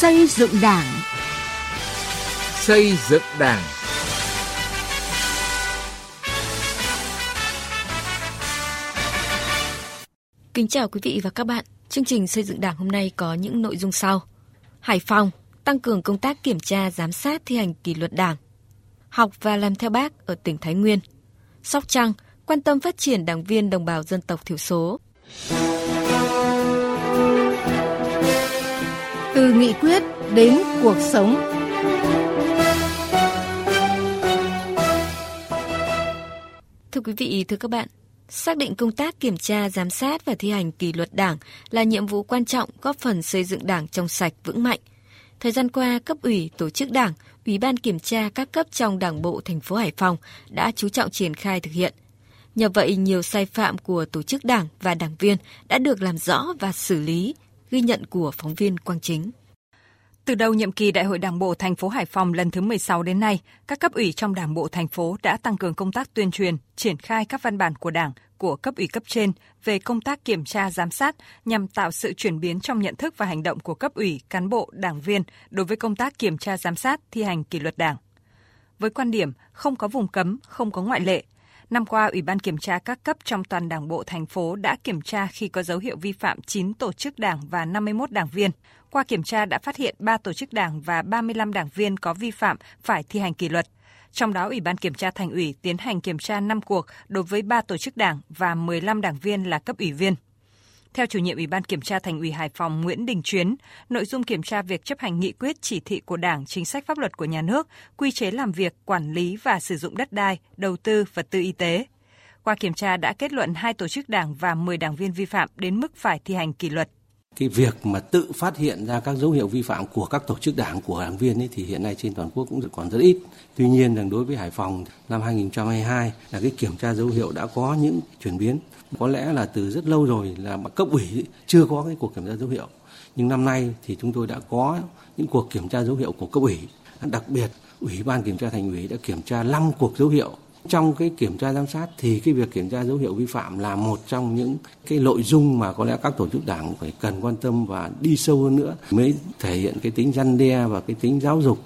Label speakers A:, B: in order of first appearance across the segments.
A: Xây dựng Đảng.
B: Xây dựng Đảng.
C: Kính chào quý vị và các bạn. Chương trình xây dựng Đảng hôm nay có những nội dung sau. Hải Phòng tăng cường công tác kiểm tra giám sát thi hành kỷ luật Đảng. Học và làm theo bác ở tỉnh Thái Nguyên. Sóc Trăng quan tâm phát triển đảng viên đồng bào dân tộc thiểu số.
A: Từ nghị quyết đến cuộc sống.
C: Thưa quý vị, thưa các bạn, xác định công tác kiểm tra, giám sát và thi hành kỷ luật Đảng là nhiệm vụ quan trọng góp phần xây dựng Đảng trong sạch vững mạnh. Thời gian qua, cấp ủy, tổ chức Đảng, Ủy ban kiểm tra các cấp trong Đảng bộ thành phố Hải Phòng đã chú trọng triển khai thực hiện. Nhờ vậy, nhiều sai phạm của tổ chức Đảng và đảng viên đã được làm rõ và xử lý, ghi nhận của phóng viên Quang Chính.
D: Từ đầu nhiệm kỳ Đại hội Đảng bộ thành phố Hải Phòng lần thứ 16 đến nay, các cấp ủy trong Đảng bộ thành phố đã tăng cường công tác tuyên truyền, triển khai các văn bản của Đảng, của cấp ủy cấp trên về công tác kiểm tra giám sát nhằm tạo sự chuyển biến trong nhận thức và hành động của cấp ủy, cán bộ, đảng viên đối với công tác kiểm tra giám sát thi hành kỷ luật Đảng. Với quan điểm không có vùng cấm, không có ngoại lệ, Năm qua, Ủy ban kiểm tra các cấp trong toàn Đảng bộ thành phố đã kiểm tra khi có dấu hiệu vi phạm 9 tổ chức đảng và 51 đảng viên. Qua kiểm tra đã phát hiện 3 tổ chức đảng và 35 đảng viên có vi phạm phải thi hành kỷ luật. Trong đó, Ủy ban kiểm tra thành ủy tiến hành kiểm tra 5 cuộc đối với 3 tổ chức đảng và 15 đảng viên là cấp ủy viên. Theo chủ nhiệm Ủy ban Kiểm tra Thành ủy Hải Phòng Nguyễn Đình Chuyến, nội dung kiểm tra việc chấp hành nghị quyết chỉ thị của Đảng, chính sách pháp luật của nhà nước, quy chế làm việc, quản lý và sử dụng đất đai, đầu tư, vật tư y tế. Qua kiểm tra đã kết luận hai tổ chức đảng và 10 đảng viên vi phạm đến mức phải thi hành kỷ luật.
E: Cái việc mà tự phát hiện ra các dấu hiệu vi phạm của các tổ chức đảng của đảng viên ấy thì hiện nay trên toàn quốc cũng còn rất ít. Tuy nhiên rằng đối với Hải Phòng năm 2022 là cái kiểm tra dấu hiệu đã có những chuyển biến có lẽ là từ rất lâu rồi là cấp ủy chưa có cái cuộc kiểm tra dấu hiệu. Nhưng năm nay thì chúng tôi đã có những cuộc kiểm tra dấu hiệu của cấp ủy. Đặc biệt, Ủy ban kiểm tra thành ủy đã kiểm tra 5 cuộc dấu hiệu trong cái kiểm tra giám sát thì cái việc kiểm tra dấu hiệu vi phạm là một trong những cái nội dung mà có lẽ các tổ chức đảng phải cần quan tâm và đi sâu hơn nữa mới thể hiện cái tính răn đe và cái tính giáo dục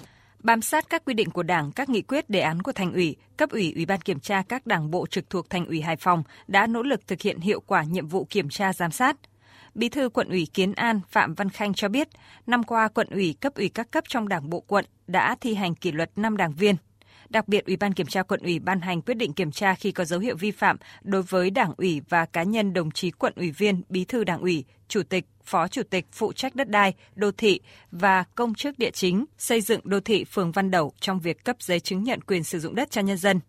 D: bám sát các quy định của Đảng, các nghị quyết đề án của Thành ủy, cấp ủy, Ủy ban kiểm tra các đảng bộ trực thuộc Thành ủy Hải Phòng đã nỗ lực thực hiện hiệu quả nhiệm vụ kiểm tra giám sát. Bí thư quận ủy Kiến An Phạm Văn Khanh cho biết, năm qua quận ủy cấp ủy các cấp trong Đảng bộ quận đã thi hành kỷ luật 5 đảng viên. Đặc biệt, Ủy ban kiểm tra quận ủy ban hành quyết định kiểm tra khi có dấu hiệu vi phạm đối với đảng ủy và cá nhân đồng chí quận ủy viên, bí thư đảng ủy, chủ tịch, phó chủ tịch phụ trách đất đai, đô thị và công chức địa chính, xây dựng đô thị phường Văn Đẩu trong việc cấp giấy chứng nhận quyền sử dụng đất cho nhân dân.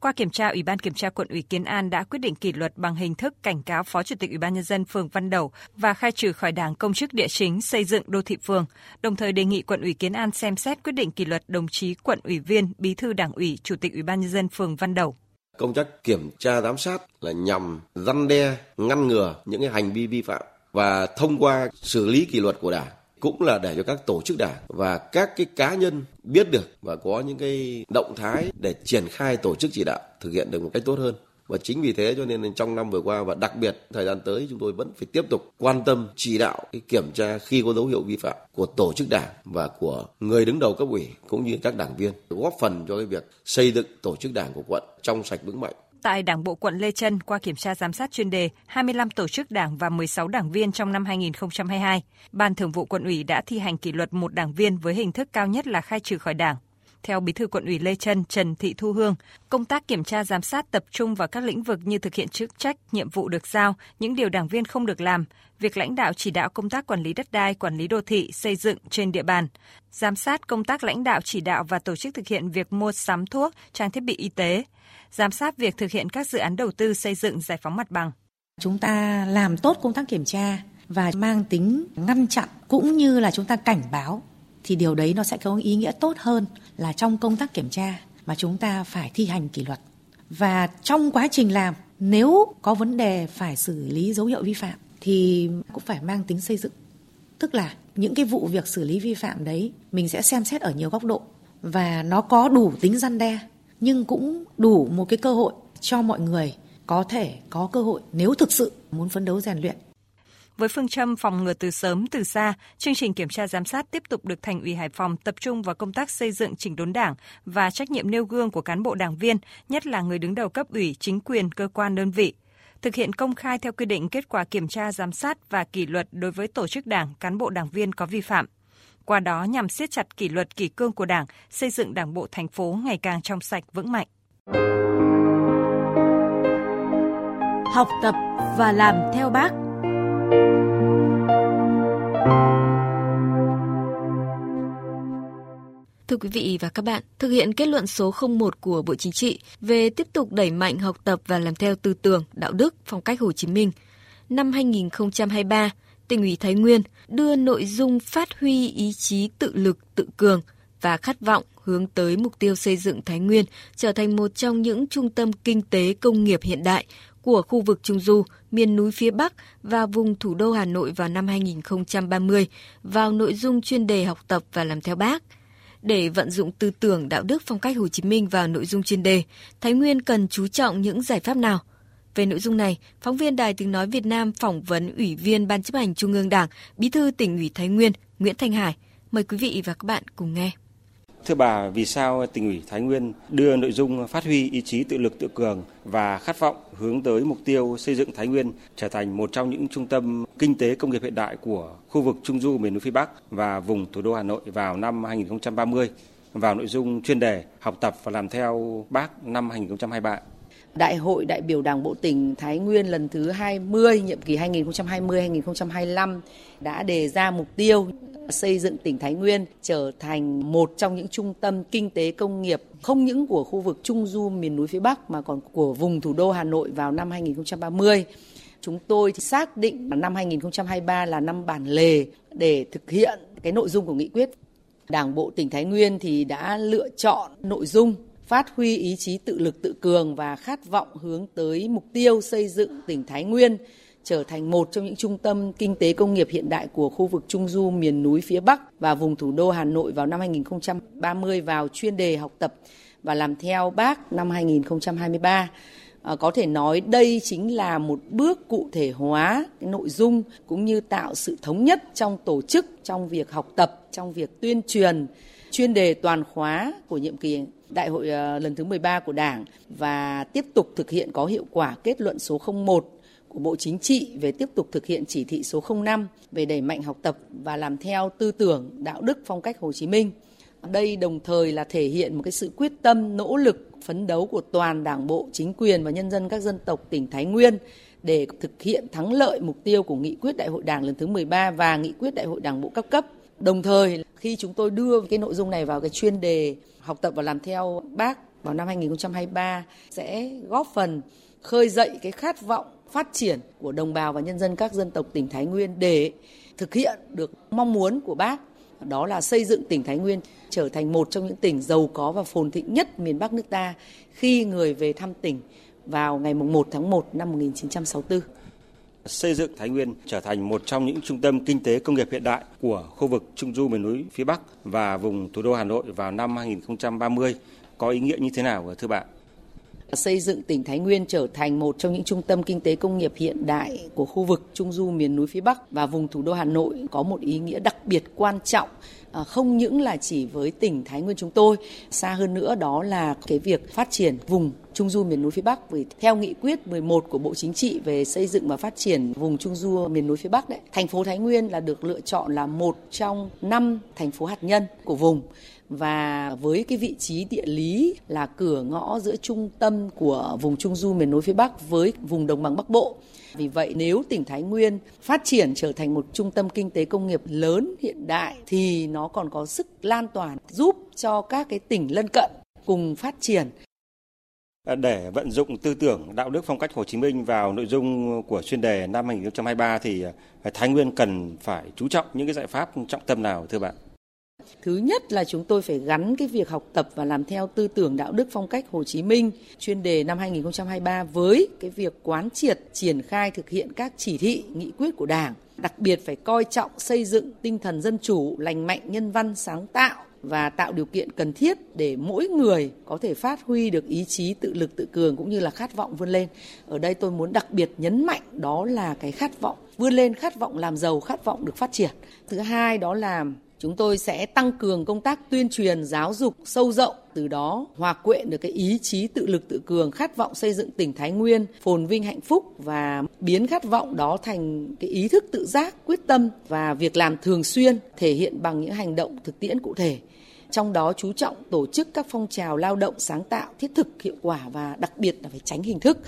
D: Qua kiểm tra, Ủy ban kiểm tra quận ủy Kiến An đã quyết định kỷ luật bằng hình thức cảnh cáo Phó Chủ tịch Ủy ban nhân dân phường Văn Đẩu và khai trừ khỏi Đảng công chức địa chính xây dựng đô thị phường, đồng thời đề nghị quận ủy Kiến An xem xét quyết định kỷ luật đồng chí quận ủy viên, bí thư Đảng ủy, Chủ tịch Ủy ban nhân dân phường Văn Đẩu.
F: Công tác kiểm tra giám sát là nhằm răn đe, ngăn ngừa những cái hành vi vi phạm và thông qua xử lý kỷ luật của đảng, cũng là để cho các tổ chức đảng và các cái cá nhân biết được và có những cái động thái để triển khai tổ chức chỉ đạo thực hiện được một cách tốt hơn. Và chính vì thế cho nên trong năm vừa qua và đặc biệt thời gian tới chúng tôi vẫn phải tiếp tục quan tâm, chỉ đạo, cái kiểm tra khi có dấu hiệu vi phạm của tổ chức đảng và của người đứng đầu cấp ủy cũng như các đảng viên, góp phần cho cái việc xây dựng tổ chức đảng của quận trong sạch vững mạnh.
D: Tại Đảng bộ quận Lê Trân qua kiểm tra giám sát chuyên đề 25 tổ chức đảng và 16 đảng viên trong năm 2022, Ban Thường vụ quận ủy đã thi hành kỷ luật một đảng viên với hình thức cao nhất là khai trừ khỏi đảng. Theo Bí thư quận ủy Lê Trân Trần Thị Thu Hương, công tác kiểm tra giám sát tập trung vào các lĩnh vực như thực hiện chức trách, nhiệm vụ được giao, những điều đảng viên không được làm, việc lãnh đạo chỉ đạo công tác quản lý đất đai, quản lý đô thị, xây dựng trên địa bàn, giám sát công tác lãnh đạo chỉ đạo và tổ chức thực hiện việc mua sắm thuốc, trang thiết bị y tế, giám sát việc thực hiện các dự án đầu tư xây dựng giải phóng mặt bằng.
G: Chúng ta làm tốt công tác kiểm tra và mang tính ngăn chặn cũng như là chúng ta cảnh báo thì điều đấy nó sẽ có ý nghĩa tốt hơn là trong công tác kiểm tra mà chúng ta phải thi hành kỷ luật. Và trong quá trình làm, nếu có vấn đề phải xử lý dấu hiệu vi phạm thì cũng phải mang tính xây dựng. Tức là những cái vụ việc xử lý vi phạm đấy mình sẽ xem xét ở nhiều góc độ và nó có đủ tính răn đe, nhưng cũng đủ một cái cơ hội cho mọi người có thể có cơ hội nếu thực sự muốn phấn đấu rèn luyện
D: với phương châm phòng ngừa từ sớm từ xa, chương trình kiểm tra giám sát tiếp tục được Thành ủy Hải Phòng tập trung vào công tác xây dựng chỉnh đốn Đảng và trách nhiệm nêu gương của cán bộ đảng viên, nhất là người đứng đầu cấp ủy, chính quyền, cơ quan đơn vị thực hiện công khai theo quy định kết quả kiểm tra giám sát và kỷ luật đối với tổ chức đảng, cán bộ đảng viên có vi phạm. Qua đó nhằm siết chặt kỷ luật kỷ cương của Đảng, xây dựng Đảng bộ thành phố ngày càng trong sạch vững mạnh.
A: Học tập và làm theo bác.
C: Thưa quý vị và các bạn, thực hiện kết luận số 01 của Bộ Chính trị về tiếp tục đẩy mạnh học tập và làm theo tư tưởng, đạo đức, phong cách Hồ Chí Minh, năm 2023, tỉnh ủy Thái Nguyên đưa nội dung phát huy ý chí tự lực tự cường và khát vọng hướng tới mục tiêu xây dựng Thái Nguyên trở thành một trong những trung tâm kinh tế công nghiệp hiện đại của khu vực Trung Du, miền núi phía Bắc và vùng thủ đô Hà Nội vào năm 2030 vào nội dung chuyên đề học tập và làm theo bác. Để vận dụng tư tưởng đạo đức phong cách Hồ Chí Minh vào nội dung chuyên đề, Thái Nguyên cần chú trọng những giải pháp nào? Về nội dung này, phóng viên Đài Tiếng Nói Việt Nam phỏng vấn Ủy viên Ban chấp hành Trung ương Đảng, Bí thư tỉnh ủy Thái Nguyên Nguyễn Thanh Hải. Mời quý vị và các bạn cùng nghe.
B: Thưa bà, vì sao tỉnh ủy Thái Nguyên đưa nội dung phát huy ý chí tự lực tự cường và khát vọng hướng tới mục tiêu xây dựng Thái Nguyên trở thành một trong những trung tâm kinh tế công nghiệp hiện đại của khu vực Trung Du miền núi phía Bắc và vùng thủ đô Hà Nội vào năm 2030 vào nội dung chuyên đề học tập và làm theo bác năm 2023?
G: Đại hội đại biểu Đảng bộ tỉnh Thái Nguyên lần thứ 20, nhiệm kỳ 2020-2025 đã đề ra mục tiêu xây dựng tỉnh Thái Nguyên trở thành một trong những trung tâm kinh tế công nghiệp không những của khu vực Trung Du, miền núi phía Bắc mà còn của vùng thủ đô Hà Nội vào năm 2030. Chúng tôi xác định năm 2023 là năm bản lề để thực hiện cái nội dung của nghị quyết. Đảng bộ tỉnh Thái Nguyên thì đã lựa chọn nội dung, phát huy ý chí tự lực tự cường và khát vọng hướng tới mục tiêu xây dựng tỉnh Thái Nguyên trở thành một trong những trung tâm kinh tế công nghiệp hiện đại của khu vực Trung Du miền núi phía Bắc và vùng thủ đô Hà Nội vào năm 2030 vào chuyên đề học tập và làm theo bác năm 2023. À, có thể nói đây chính là một bước cụ thể hóa cái nội dung cũng như tạo sự thống nhất trong tổ chức, trong việc học tập, trong việc tuyên truyền chuyên đề toàn khóa của nhiệm kỳ đại hội à, lần thứ 13 của Đảng và tiếp tục thực hiện có hiệu quả kết luận số 01 của Bộ Chính trị về tiếp tục thực hiện chỉ thị số 05 về đẩy mạnh học tập và làm theo tư tưởng đạo đức phong cách Hồ Chí Minh. Đây đồng thời là thể hiện một cái sự quyết tâm, nỗ lực, phấn đấu của toàn Đảng bộ, chính quyền và nhân dân các dân tộc tỉnh Thái Nguyên để thực hiện thắng lợi mục tiêu của nghị quyết Đại hội Đảng lần thứ 13 và nghị quyết Đại hội Đảng bộ các cấp. Đồng thời khi chúng tôi đưa cái nội dung này vào cái chuyên đề học tập và làm theo bác vào năm 2023 sẽ góp phần khơi dậy cái khát vọng phát triển của đồng bào và nhân dân các dân tộc tỉnh Thái Nguyên để thực hiện được mong muốn của bác, đó là xây dựng tỉnh Thái Nguyên trở thành một trong những tỉnh giàu có và phồn thịnh nhất miền Bắc nước ta khi người về thăm tỉnh vào ngày 1 tháng 1 năm 1964.
B: Xây dựng Thái Nguyên trở thành một trong những trung tâm kinh tế công nghiệp hiện đại của khu vực Trung Du miền núi phía Bắc và vùng thủ đô Hà Nội vào năm 2030 có ý nghĩa như thế nào thưa bạn?
G: Xây dựng tỉnh Thái Nguyên trở thành một trong những trung tâm kinh tế công nghiệp hiện đại của khu vực Trung Du miền núi phía Bắc và vùng thủ đô Hà Nội có một ý nghĩa đặc biệt quan trọng À, không những là chỉ với tỉnh Thái Nguyên chúng tôi, xa hơn nữa đó là cái việc phát triển vùng Trung Du miền núi phía Bắc vì theo nghị quyết 11 của Bộ Chính trị về xây dựng và phát triển vùng Trung Du miền núi phía Bắc đấy, thành phố Thái Nguyên là được lựa chọn là một trong năm thành phố hạt nhân của vùng và với cái vị trí địa lý là cửa ngõ giữa trung tâm của vùng Trung Du miền núi phía Bắc với vùng đồng bằng Bắc Bộ. Vì vậy nếu tỉnh Thái Nguyên phát triển trở thành một trung tâm kinh tế công nghiệp lớn hiện đại thì nó còn có sức lan tỏa giúp cho các cái tỉnh lân cận cùng phát triển à,
B: để vận dụng tư tưởng đạo đức phong cách Hồ Chí Minh vào nội dung của chuyên đề năm 2023 thì à, Thái Nguyên cần phải chú trọng những cái giải pháp trọng tâm nào, thưa bạn?
G: Thứ nhất là chúng tôi phải gắn cái việc học tập và làm theo tư tưởng đạo đức phong cách Hồ Chí Minh chuyên đề năm 2023 với cái việc quán triệt triển khai thực hiện các chỉ thị, nghị quyết của Đảng. Đặc biệt phải coi trọng xây dựng tinh thần dân chủ, lành mạnh, nhân văn, sáng tạo và tạo điều kiện cần thiết để mỗi người có thể phát huy được ý chí tự lực tự cường cũng như là khát vọng vươn lên. Ở đây tôi muốn đặc biệt nhấn mạnh đó là cái khát vọng
H: vươn lên khát vọng làm giàu, khát vọng được phát triển. Thứ hai đó là chúng tôi sẽ tăng cường công tác tuyên truyền, giáo dục sâu rộng, từ đó hòa quyện được cái ý chí tự lực tự cường, khát vọng xây dựng tỉnh Thái Nguyên, phồn vinh hạnh phúc và biến khát vọng đó thành cái ý thức tự giác, quyết tâm và việc làm thường xuyên, thể hiện bằng những hành động thực tiễn cụ thể. Trong đó chú trọng tổ chức các phong trào lao động sáng tạo, thiết thực, hiệu quả và đặc biệt là phải tránh hình thức.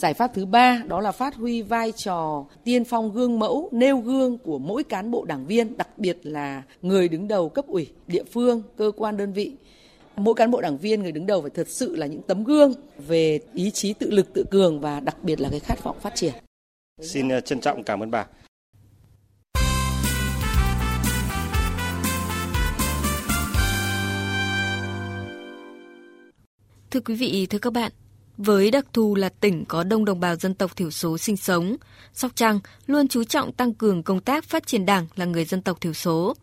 H: Giải pháp thứ ba đó là phát huy vai trò tiên phong gương mẫu, nêu gương của mỗi cán bộ đảng viên, đặc biệt là người đứng đầu cấp ủy, địa phương, cơ quan đơn vị. Mỗi cán bộ đảng viên, người đứng đầu phải thật sự là những tấm gương về ý chí tự lực tự cường và đặc biệt là cái khát vọng phát triển.
B: Xin ờ, trân trọng cảm ơn bà.
C: Thưa quý vị, thưa các bạn, với đặc thù là tỉnh có đông đồng bào dân tộc thiểu số sinh sống, Sóc Trăng luôn chú trọng tăng cường công tác phát triển đảng là người dân tộc thiểu số.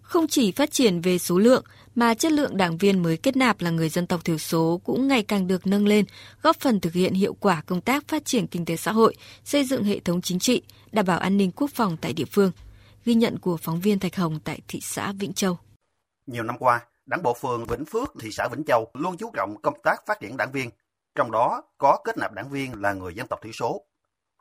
C: Không chỉ phát triển về số lượng mà chất lượng đảng viên mới kết nạp là người dân tộc thiểu số cũng ngày càng được nâng lên, góp phần thực hiện hiệu quả công tác phát triển kinh tế xã hội, xây dựng hệ thống chính trị, đảm bảo an ninh quốc phòng tại địa phương. Ghi nhận của phóng viên Thạch Hồng tại thị xã Vĩnh Châu.
I: Nhiều năm qua, Đảng bộ phường Vĩnh Phước, thị xã Vĩnh Châu luôn chú trọng công tác phát triển đảng viên, trong đó có kết nạp đảng viên là người dân tộc thiểu số.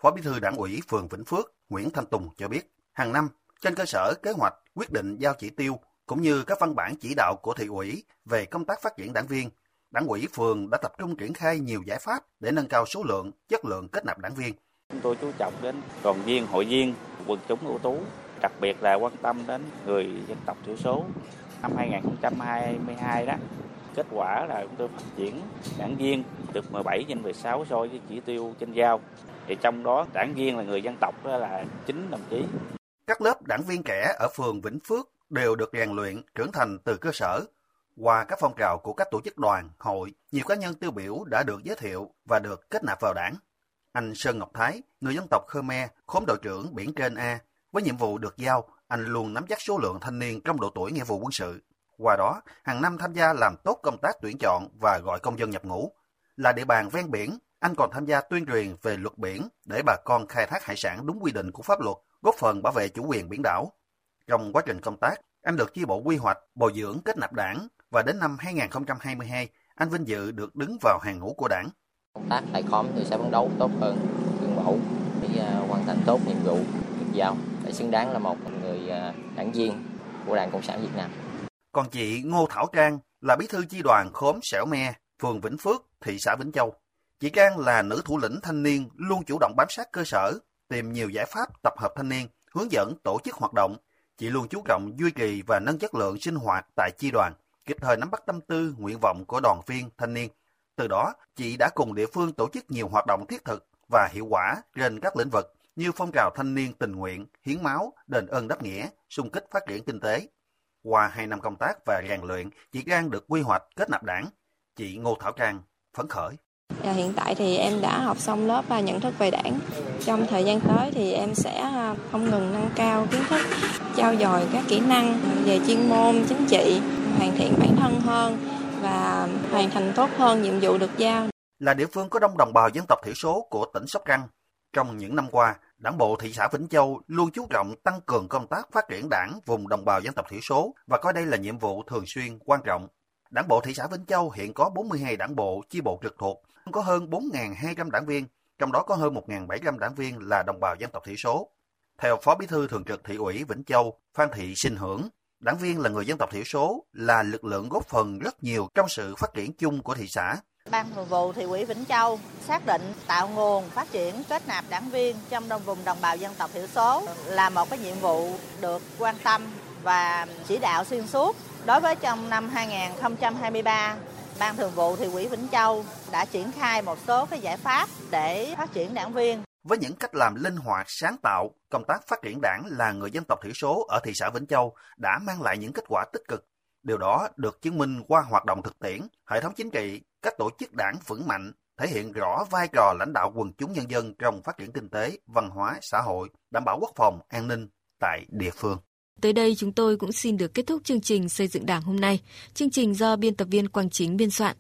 I: Phó Bí thư Đảng ủy phường Vĩnh Phước Nguyễn Thanh Tùng cho biết, hàng năm trên cơ sở kế hoạch quyết định giao chỉ tiêu cũng như các văn bản chỉ đạo của thị ủy về công tác phát triển đảng viên, đảng ủy phường đã tập trung triển khai nhiều giải pháp để nâng cao số lượng, chất lượng kết nạp đảng viên.
J: Chúng tôi chú trọng đến đoàn viên, hội viên, quần chúng ưu tú, đặc biệt là quan tâm đến người dân tộc thiểu số. Năm 2022 đó, kết quả là chúng tôi phát triển đảng viên được 17 trên 16 so với chỉ tiêu trên giao. Thì trong đó đảng viên là người dân tộc đó là 9 đồng chí.
I: Các lớp đảng viên trẻ ở phường Vĩnh Phước đều được rèn luyện trưởng thành từ cơ sở. Qua các phong trào của các tổ chức đoàn, hội, nhiều cá nhân tiêu biểu đã được giới thiệu và được kết nạp vào đảng. Anh Sơn Ngọc Thái, người dân tộc Khmer, khóm đội trưởng biển trên A, với nhiệm vụ được giao, anh luôn nắm chắc số lượng thanh niên trong độ tuổi nghĩa vụ quân sự. Qua đó, hàng năm tham gia làm tốt công tác tuyển chọn và gọi công dân nhập ngũ. Là địa bàn ven biển, anh còn tham gia tuyên truyền về luật biển để bà con khai thác hải sản đúng quy định của pháp luật, góp phần bảo vệ chủ quyền biển đảo. Trong quá trình công tác, anh được chi bộ quy hoạch, bồi dưỡng kết nạp đảng và đến năm 2022, anh vinh dự được đứng vào hàng ngũ của đảng.
K: Công tác tại khóm thì sẽ phấn đấu tốt hơn, gương mẫu để à, hoàn thành tốt nhiệm vụ được giao để xứng đáng là một người à, đảng viên của Đảng Cộng sản Việt Nam.
I: Còn chị Ngô Thảo Trang là bí thư chi đoàn khóm Sẻo Me, phường Vĩnh Phước, thị xã Vĩnh Châu. Chị Trang là nữ thủ lĩnh thanh niên luôn chủ động bám sát cơ sở, tìm nhiều giải pháp tập hợp thanh niên, hướng dẫn tổ chức hoạt động. Chị luôn chú trọng duy trì và nâng chất lượng sinh hoạt tại chi đoàn, kịp thời nắm bắt tâm tư, nguyện vọng của đoàn viên, thanh niên. Từ đó, chị đã cùng địa phương tổ chức nhiều hoạt động thiết thực và hiệu quả trên các lĩnh vực như phong trào thanh niên tình nguyện, hiến máu, đền ơn đáp nghĩa, xung kích phát triển kinh tế. Qua hai năm công tác và rèn luyện, chị Trang được quy hoạch kết nạp đảng. Chị Ngô Thảo Trang phấn khởi.
L: À, hiện tại thì em đã học xong lớp và nhận thức về đảng. Trong thời gian tới thì em sẽ à, không ngừng nâng cao kiến thức, trao dồi các kỹ năng về chuyên môn, chính trị, hoàn thiện bản thân hơn và hoàn thành tốt hơn nhiệm vụ được giao.
I: Là địa phương có đông đồng bào dân tộc thiểu số của tỉnh Sóc Trăng, trong những năm qua, Đảng bộ thị xã Vĩnh Châu luôn chú trọng tăng cường công tác phát triển đảng vùng đồng bào dân tộc thiểu số và coi đây là nhiệm vụ thường xuyên quan trọng. Đảng bộ thị xã Vĩnh Châu hiện có 42 đảng bộ, chi bộ trực thuộc, có hơn 4.200 đảng viên, trong đó có hơn 1.700 đảng viên là đồng bào dân tộc thiểu số. Theo Phó Bí thư Thường trực Thị ủy Vĩnh Châu, Phan Thị Sinh Hưởng, đảng viên là người dân tộc thiểu số là lực lượng góp phần rất nhiều trong sự phát triển chung của thị xã.
M: Ban thường vụ thị ủy Vĩnh Châu xác định tạo nguồn phát triển kết nạp đảng viên trong đồng vùng đồng bào dân tộc thiểu số là một cái nhiệm vụ được quan tâm và chỉ đạo xuyên suốt. Đối với trong năm 2023, Ban thường vụ thị ủy Vĩnh Châu đã triển khai một số cái giải pháp để phát triển đảng viên.
I: Với những cách làm linh hoạt, sáng tạo, công tác phát triển đảng là người dân tộc thiểu số ở thị xã Vĩnh Châu đã mang lại những kết quả tích cực. Điều đó được chứng minh qua hoạt động thực tiễn, hệ thống chính trị, các tổ chức đảng vững mạnh, thể hiện rõ vai trò lãnh đạo quần chúng nhân dân trong phát triển kinh tế, văn hóa, xã hội, đảm bảo quốc phòng, an ninh tại địa phương.
C: Tới đây chúng tôi cũng xin được kết thúc chương trình xây dựng đảng hôm nay. Chương trình do biên tập viên Quang Chính biên soạn.